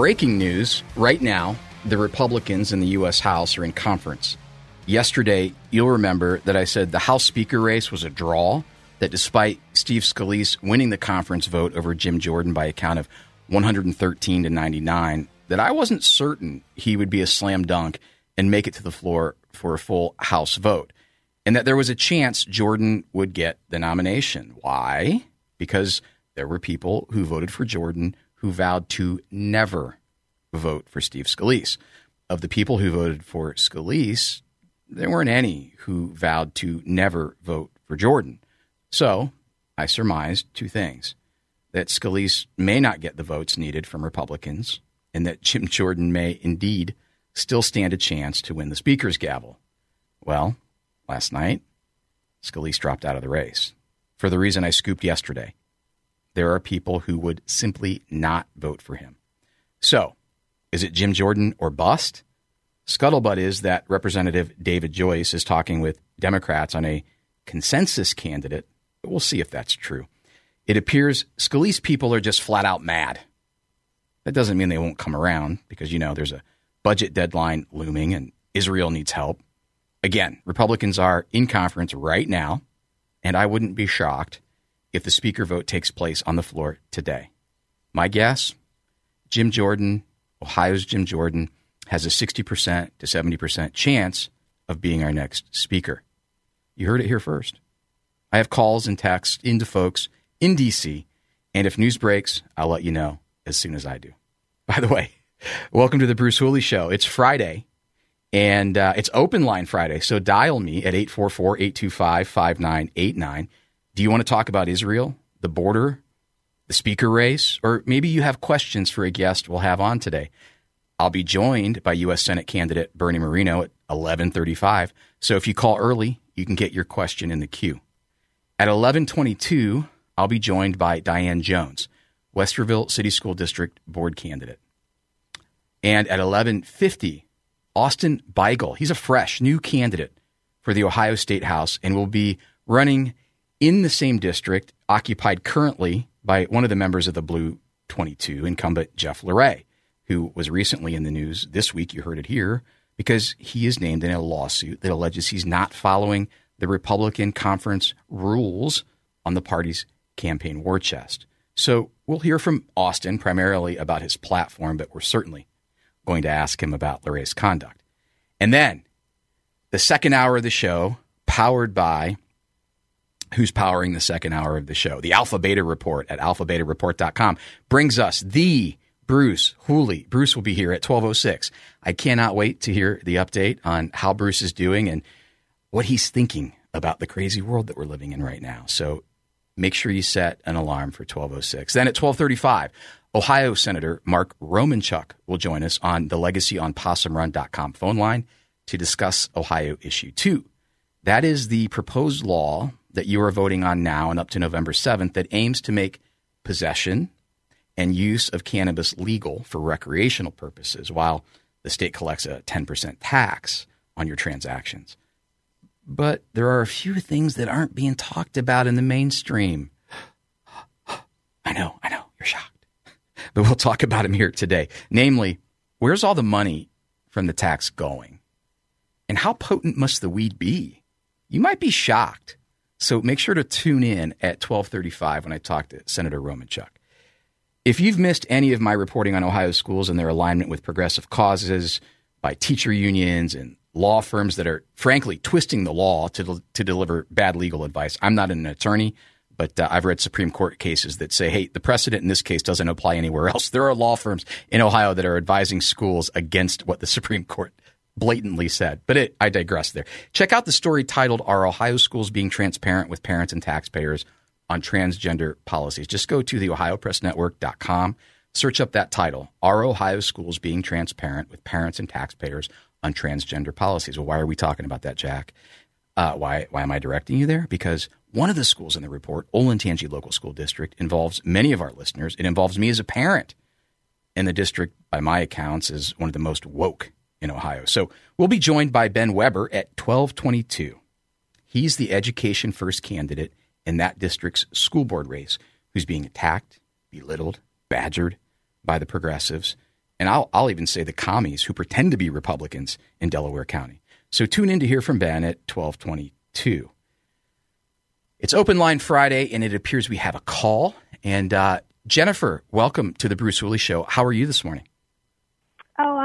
Breaking news right now the Republicans in the U.S. House are in conference. Yesterday, you'll remember that I said the House Speaker race was a draw, that despite Steve Scalise winning the conference vote over Jim Jordan by a count of 113 to 99, that I wasn't certain he would be a slam dunk and make it to the floor for a full House vote, and that there was a chance Jordan would get the nomination. Why? Because there were people who voted for Jordan who vowed to never vote for Steve Scalise. Of the people who voted for Scalise, there weren't any who vowed to never vote for Jordan. So I surmised two things that Scalise may not get the votes needed from Republicans, and that Jim Jordan may indeed still stand a chance to win the Speaker's gavel. Well, last night, Scalise dropped out of the race for the reason I scooped yesterday there are people who would simply not vote for him. So, is it Jim Jordan or bust? Scuttlebutt is that Representative David Joyce is talking with Democrats on a consensus candidate, we'll see if that's true. It appears Scalise people are just flat out mad. That doesn't mean they won't come around because, you know, there's a budget deadline looming and Israel needs help. Again, Republicans are in conference right now, and I wouldn't be shocked if the speaker vote takes place on the floor today. My guess Jim Jordan, Ohio's Jim Jordan, has a 60% to 70% chance of being our next speaker. You heard it here first. I have calls and texts into folks in D.C., and if news breaks, I'll let you know as soon as I do. By the way, welcome to the Bruce Hooley Show. It's Friday, and uh, it's open line Friday, so dial me at 844 825 5989 do you want to talk about Israel, the border, the speaker race, or maybe you have questions for a guest we'll have on today? I'll be joined by U.S. Senate candidate Bernie Moreno at 11:35. So if you call early, you can get your question in the queue. At 11:22, I'll be joined by Diane Jones, Westerville City School District board candidate. And at 11:50, Austin Beigel, he's a fresh new candidate for the Ohio State House and will be running in the same district, occupied currently by one of the members of the Blue 22, incumbent Jeff LaRe, who was recently in the news this week. You heard it here because he is named in a lawsuit that alleges he's not following the Republican conference rules on the party's campaign war chest. So we'll hear from Austin primarily about his platform, but we're certainly going to ask him about LaRe's conduct. And then the second hour of the show, powered by who's powering the second hour of the show. The Alpha Beta Report at alphabetareport.com brings us the Bruce Hooley. Bruce will be here at 1206. I cannot wait to hear the update on how Bruce is doing and what he's thinking about the crazy world that we're living in right now. So make sure you set an alarm for 1206. Then at 1235, Ohio Senator Mark Romanchuk will join us on the legacyonpossumrun.com phone line to discuss Ohio issue 2. That is the proposed law that you are voting on now and up to November 7th that aims to make possession and use of cannabis legal for recreational purposes while the state collects a 10% tax on your transactions. But there are a few things that aren't being talked about in the mainstream. I know, I know, you're shocked. But we'll talk about them here today. Namely, where's all the money from the tax going? And how potent must the weed be? You might be shocked so make sure to tune in at 1235 when I talk to Senator Romanchuk. If you've missed any of my reporting on Ohio schools and their alignment with progressive causes by teacher unions and law firms that are, frankly, twisting the law to, to deliver bad legal advice. I'm not an attorney, but uh, I've read Supreme Court cases that say, hey, the precedent in this case doesn't apply anywhere else. There are law firms in Ohio that are advising schools against what the Supreme Court blatantly said. But it, I digress there. Check out the story titled Are Ohio Schools Being Transparent with Parents and Taxpayers on Transgender Policies? Just go to the ohiopressnetwork.com, search up that title Are Ohio Schools Being Transparent with Parents and Taxpayers on Transgender Policies? Well, why are we talking about that, Jack? Uh, why, why am I directing you there? Because one of the schools in the report, Olentangy Local School District, involves many of our listeners. It involves me as a parent. And the district, by my accounts, is one of the most woke in Ohio. So we'll be joined by Ben Weber at 1222. He's the education first candidate in that district's school board race who's being attacked, belittled, badgered by the progressives, and I'll, I'll even say the commies who pretend to be Republicans in Delaware County. So tune in to hear from Ben at 1222. It's Open Line Friday, and it appears we have a call. And uh, Jennifer, welcome to the Bruce Hooley Show. How are you this morning?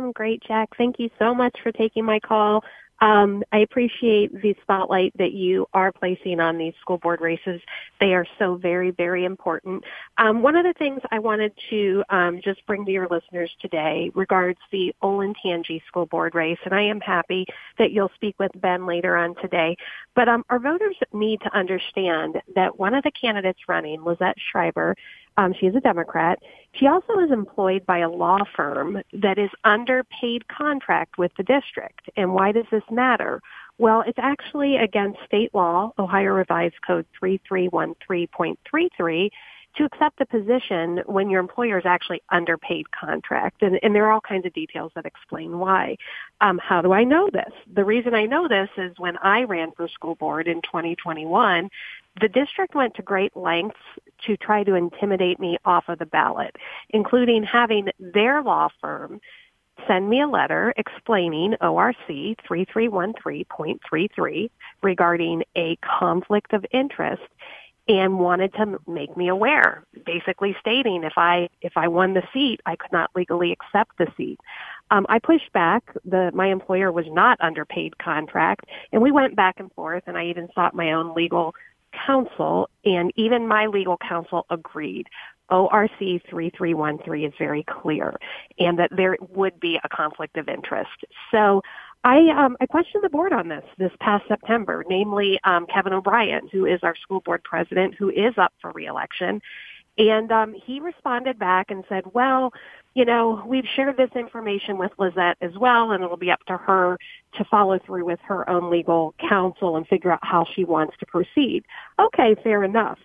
I'm great, Jack. Thank you so much for taking my call. Um, I appreciate the spotlight that you are placing on these school board races. They are so very, very important. Um, one of the things I wanted to um, just bring to your listeners today regards the Olentangy school board race, and I am happy that you'll speak with Ben later on today. But um, our voters need to understand that one of the candidates running, Lizette Schreiber, um, she is a Democrat. She also is employed by a law firm that is under paid contract with the district. And why does this matter? Well, it's actually against state law, Ohio Revised Code 3313.33, to accept a position when your employer is actually under paid contract. And, and there are all kinds of details that explain why. Um, how do I know this? The reason I know this is when I ran for school board in 2021, the district went to great lengths to try to intimidate me off of the ballot, including having their law firm send me a letter explaining ORC 3313.33 regarding a conflict of interest and wanted to make me aware, basically stating if I if I won the seat, I could not legally accept the seat. Um, I pushed back. The my employer was not under paid contract, and we went back and forth. And I even sought my own legal counsel, and even my legal counsel agreed. ORC 3313 is very clear, and that there would be a conflict of interest. So I um, I questioned the board on this this past September, namely um, Kevin O'Brien, who is our school board president, who is up for reelection, and um, he responded back and said, "Well, you know, we've shared this information with Lizette as well, and it'll be up to her to follow through with her own legal counsel and figure out how she wants to proceed. Okay, fair enough.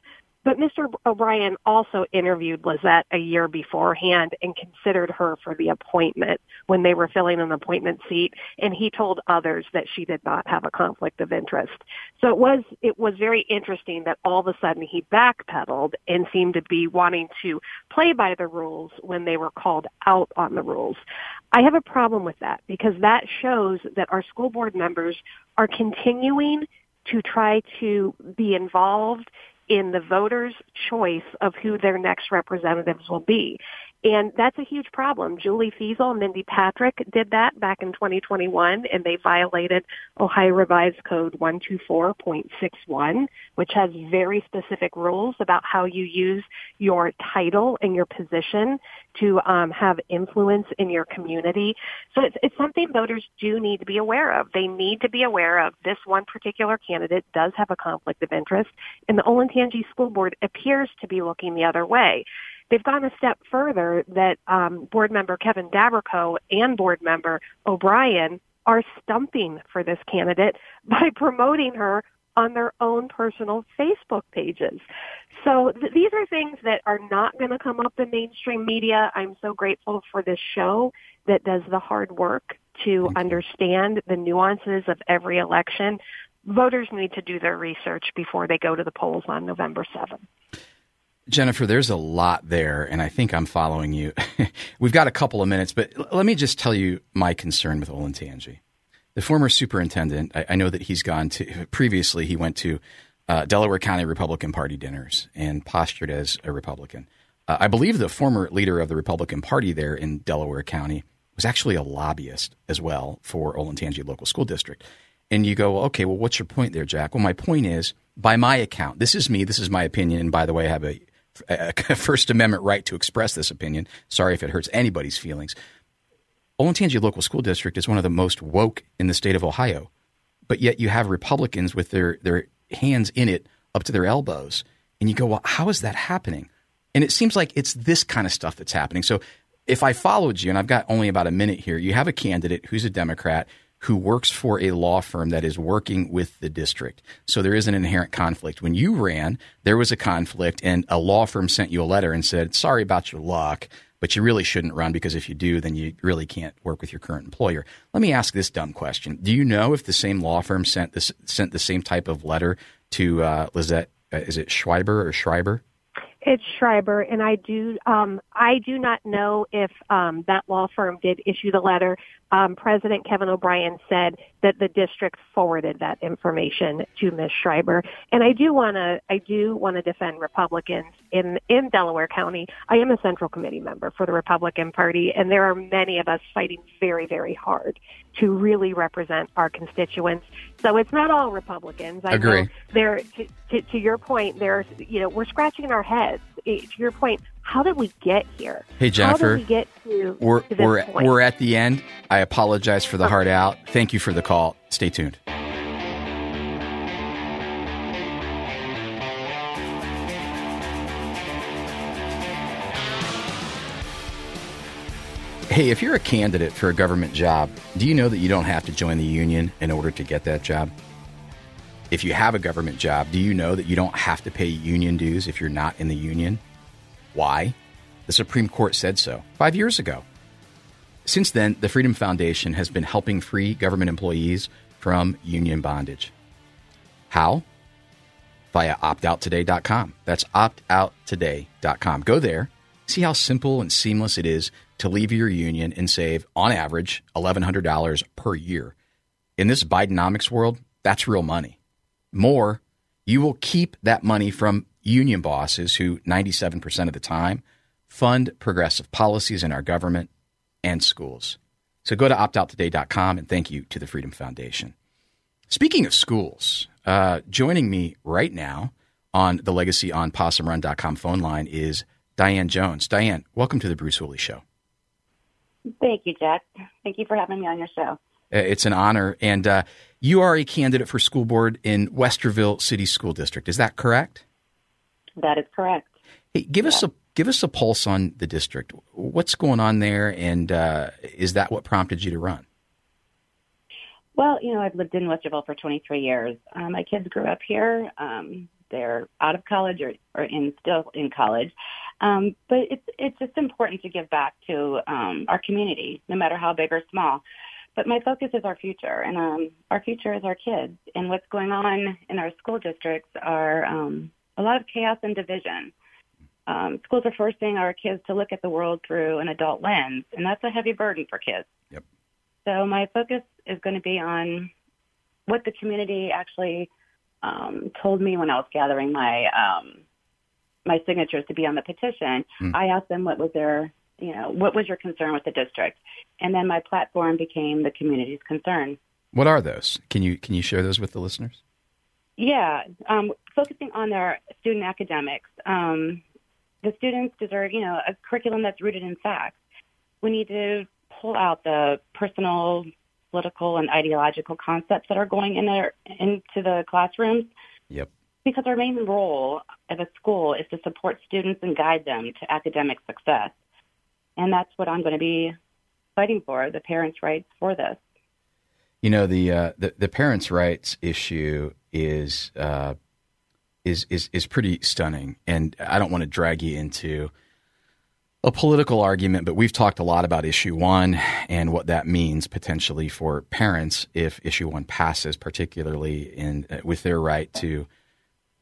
But Mr. O'Brien also interviewed Lizette a year beforehand and considered her for the appointment when they were filling an appointment seat, and he told others that she did not have a conflict of interest. So it was it was very interesting that all of a sudden he backpedaled and seemed to be wanting to play by the rules when they were called out on the rules. I have a problem with that because that shows that our school board members are continuing to try to be involved in the voters' choice of who their next representatives will be. And that's a huge problem. Julie Feasel and Mindy Patrick did that back in 2021 and they violated Ohio Revised Code 124.61, which has very specific rules about how you use your title and your position to um, have influence in your community. So it's, it's something voters do need to be aware of. They need to be aware of this one particular candidate does have a conflict of interest and the Olentangy School Board appears to be looking the other way. They've gone a step further that um, board member Kevin Daberkow and board member O'Brien are stumping for this candidate by promoting her on their own personal Facebook pages. So th- these are things that are not going to come up in mainstream media. I'm so grateful for this show that does the hard work to understand the nuances of every election. Voters need to do their research before they go to the polls on November 7th. Jennifer, there's a lot there, and I think I'm following you. We've got a couple of minutes, but l- let me just tell you my concern with Olentangy. The former superintendent, I, I know that he's gone to, previously, he went to uh, Delaware County Republican Party dinners and postured as a Republican. Uh, I believe the former leader of the Republican Party there in Delaware County was actually a lobbyist as well for Olentangy Local School District. And you go, okay, well, what's your point there, Jack? Well, my point is, by my account, this is me, this is my opinion, and by the way, I have a First Amendment right to express this opinion. Sorry if it hurts anybody's feelings. Olentangy Local School District is one of the most woke in the state of Ohio, but yet you have Republicans with their, their hands in it up to their elbows. And you go, well, how is that happening? And it seems like it's this kind of stuff that's happening. So if I followed you, and I've got only about a minute here, you have a candidate who's a Democrat who works for a law firm that is working with the district. So there is an inherent conflict. When you ran, there was a conflict, and a law firm sent you a letter and said, Sorry about your luck, but you really shouldn't run because if you do, then you really can't work with your current employer. Let me ask this dumb question Do you know if the same law firm sent, this, sent the same type of letter to uh, Lizette? Uh, is it Schreiber or Schreiber? It's Schreiber, and I do um, I do not know if um, that law firm did issue the letter. Um, President Kevin O'Brien said that the district forwarded that information to Ms. Schreiber, and I do want to I do want to defend Republicans in in Delaware County. I am a Central Committee member for the Republican Party, and there are many of us fighting very very hard to really represent our constituents. So it's not all Republicans. I agree. There, to, to, to your point, there's you know we're scratching our heads. Eh, to your point, how did we get here? Hey Jennifer, how did we get to, we're to we're point? we're at the end. I apologize for the oh. hard out. Thank you for the call. Stay tuned. Hey, if you're a candidate for a government job, do you know that you don't have to join the union in order to get that job? If you have a government job, do you know that you don't have to pay union dues if you're not in the union? Why? The Supreme Court said so five years ago. Since then, the Freedom Foundation has been helping free government employees from union bondage. How? Via optouttoday.com. That's optouttoday.com. Go there, see how simple and seamless it is to leave your union and save, on average, $1,100 per year. In this Bidenomics world, that's real money. More, you will keep that money from union bosses who, 97% of the time, fund progressive policies in our government and schools. So go to optouttoday.com and thank you to the Freedom Foundation. Speaking of schools, uh, joining me right now on the legacyonpossumrun.com phone line is Diane Jones. Diane, welcome to the Bruce Hooley Show. Thank you, Jack. Thank you for having me on your show. Uh, it's an honor. And uh, you are a candidate for school board in Westerville City School District. Is that correct? That is correct. Hey, give yeah. us a give us a pulse on the district. What's going on there, and uh, is that what prompted you to run? Well, you know, I've lived in Westerville for 23 years. Um, my kids grew up here. Um, they're out of college or, or in still in college. Um, but it's it's just important to give back to um, our community, no matter how big or small. But my focus is our future, and um, our future is our kids. And what's going on in our school districts are um, a lot of chaos and division. Um, schools are forcing our kids to look at the world through an adult lens, and that's a heavy burden for kids. Yep. So my focus is going to be on what the community actually um, told me when I was gathering my um, my signatures to be on the petition, mm. I asked them what was their, you know, what was your concern with the district, and then my platform became the community's concern. What are those? Can you can you share those with the listeners? Yeah, um, focusing on their student academics. Um, the students deserve, you know, a curriculum that's rooted in facts. We need to pull out the personal, political, and ideological concepts that are going in there into the classrooms. Yep because our main role of a school is to support students and guide them to academic success. And that's what I'm going to be fighting for, the parents' rights for this. You know, the uh, the, the parents' rights issue is uh, is is is pretty stunning, and I don't want to drag you into a political argument, but we've talked a lot about issue one and what that means potentially for parents if issue one passes, particularly in uh, with their right to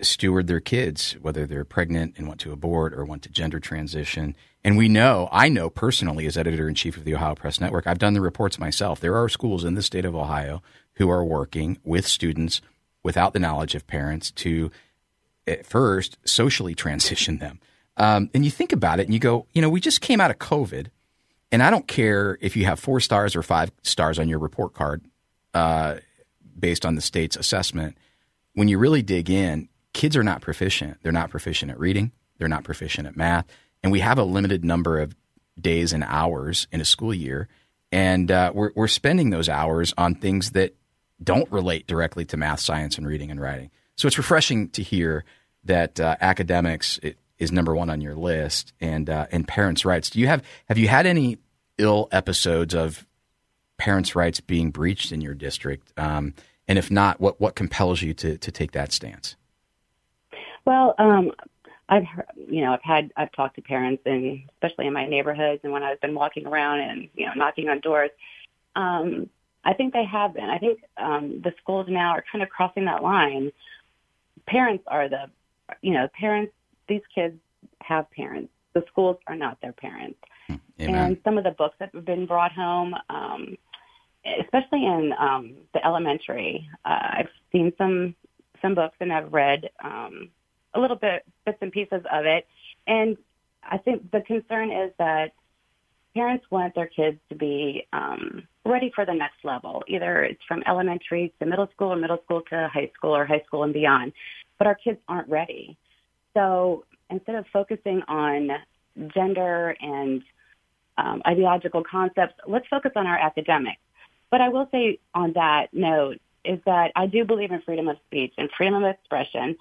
steward their kids, whether they're pregnant and want to abort or want to gender transition. And we know, I know personally, as editor in chief of the Ohio Press Network, I've done the reports myself. There are schools in the state of Ohio who are working with students without the knowledge of parents to, at first, socially transition them. Um, and you think about it and you go, you know, we just came out of COVID and I don't care if you have four stars or five stars on your report card, uh, based on the state's assessment. When you really dig in, kids are not proficient. They're not proficient at reading. They're not proficient at math, and we have a limited number of days and hours in a school year, and uh, we're we're spending those hours on things that don't relate directly to math, science, and reading and writing. So it's refreshing to hear that uh, academics is number one on your list, and uh, and parents' rights. Do you have have you had any ill episodes of parents' rights being breached in your district? Um, and if not, what what compels you to to take that stance? Well, um, I've you know I've had I've talked to parents and especially in my neighborhoods and when I've been walking around and you know knocking on doors. Um, I think they have been. I think um, the schools now are kind of crossing that line. Parents are the, you know, parents. These kids have parents. The schools are not their parents. Hmm. Amen. And some of the books that have been brought home, um, especially in um, the elementary, uh, I've seen some some books and I've read um, a little bit bits and pieces of it. And I think the concern is that parents want their kids to be um, ready for the next level. Either it's from elementary to middle school or middle school to high school or high school and beyond. But our kids aren't ready. So instead of focusing on gender and um, ideological concepts, let's focus on our academics. But I will say on that note is that I do believe in freedom of speech and freedom of expression.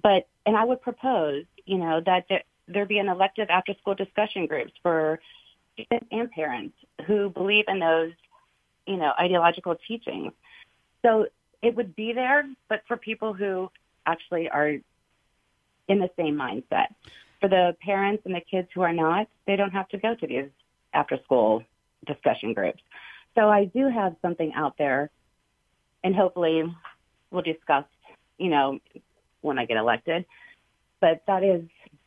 But, and I would propose, you know, that there, there be an elective after school discussion groups for students and parents who believe in those, you know, ideological teachings. So it would be there, but for people who actually are in the same mindset. For the parents and the kids who are not, they don't have to go to these after school discussion groups. So I do have something out there and hopefully we'll discuss, you know, when I get elected. But that is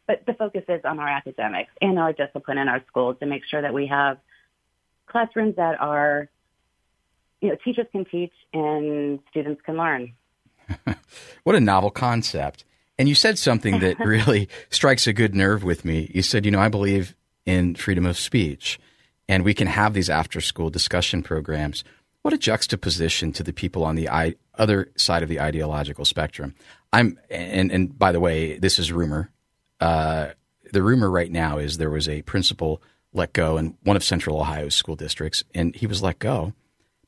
but the focus is on our academics and our discipline in our schools to make sure that we have classrooms that are, you know, teachers can teach and students can learn. what a novel concept. And you said something that really strikes a good nerve with me. You said, you know, I believe in freedom of speech and we can have these after school discussion programs. What a juxtaposition to the people on the I- other side of the ideological spectrum. I'm, and, and by the way, this is rumor. Uh, the rumor right now is there was a principal let go in one of Central Ohio's school districts, and he was let go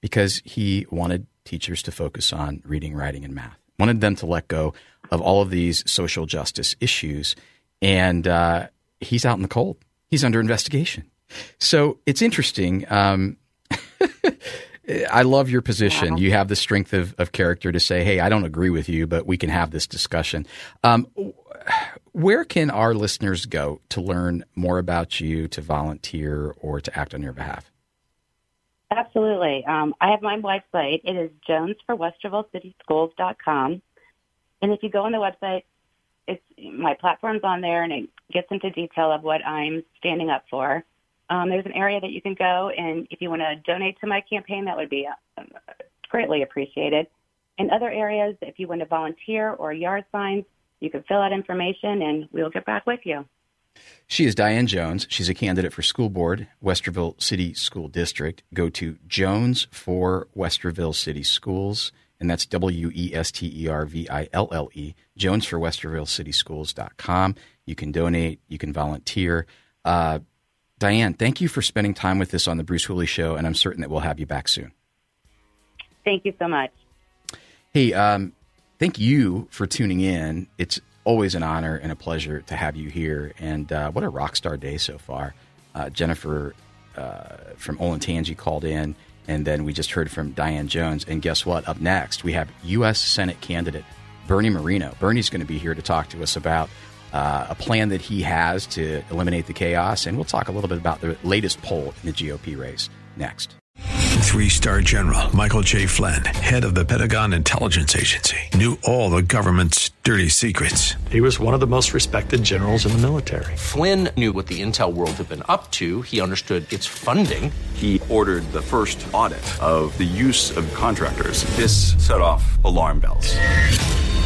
because he wanted teachers to focus on reading, writing, and math. Wanted them to let go of all of these social justice issues, and uh, he's out in the cold. He's under investigation. So it's interesting. Um, I love your position. Wow. You have the strength of, of character to say, "Hey, I don't agree with you, but we can have this discussion." Um, where can our listeners go to learn more about you, to volunteer, or to act on your behalf? Absolutely. Um, I have my website. It is jonesforwestervillecityschools.com. And if you go on the website, it's my platform's on there and it gets into detail of what I'm standing up for. Um, there's an area that you can go, and if you want to donate to my campaign, that would be uh, greatly appreciated. In other areas, if you want to volunteer or yard signs, you can fill out information and we'll get back with you. She is Diane Jones. She's a candidate for school board, Westerville City School District. Go to Jones for Westerville City Schools, and that's W E S T E R V I L L E, Jones for Westerville City Schools.com. You can donate, you can volunteer. Uh, Diane, thank you for spending time with us on the Bruce Hooley Show, and I'm certain that we'll have you back soon. Thank you so much. Hey, um, thank you for tuning in. It's always an honor and a pleasure to have you here. And uh, what a rock star day so far. Uh, Jennifer uh, from Olentangy called in, and then we just heard from Diane Jones. And guess what? Up next, we have U.S. Senate candidate Bernie Moreno. Bernie's going to be here to talk to us about uh, a plan that he has to eliminate the chaos, and we'll talk a little bit about the latest poll in the GOP race next. Three star general Michael J. Flynn, head of the Pentagon Intelligence Agency, knew all the government's dirty secrets. He was one of the most respected generals in the military. Flynn knew what the intel world had been up to, he understood its funding. He ordered the first audit of the use of contractors. This set off alarm bells.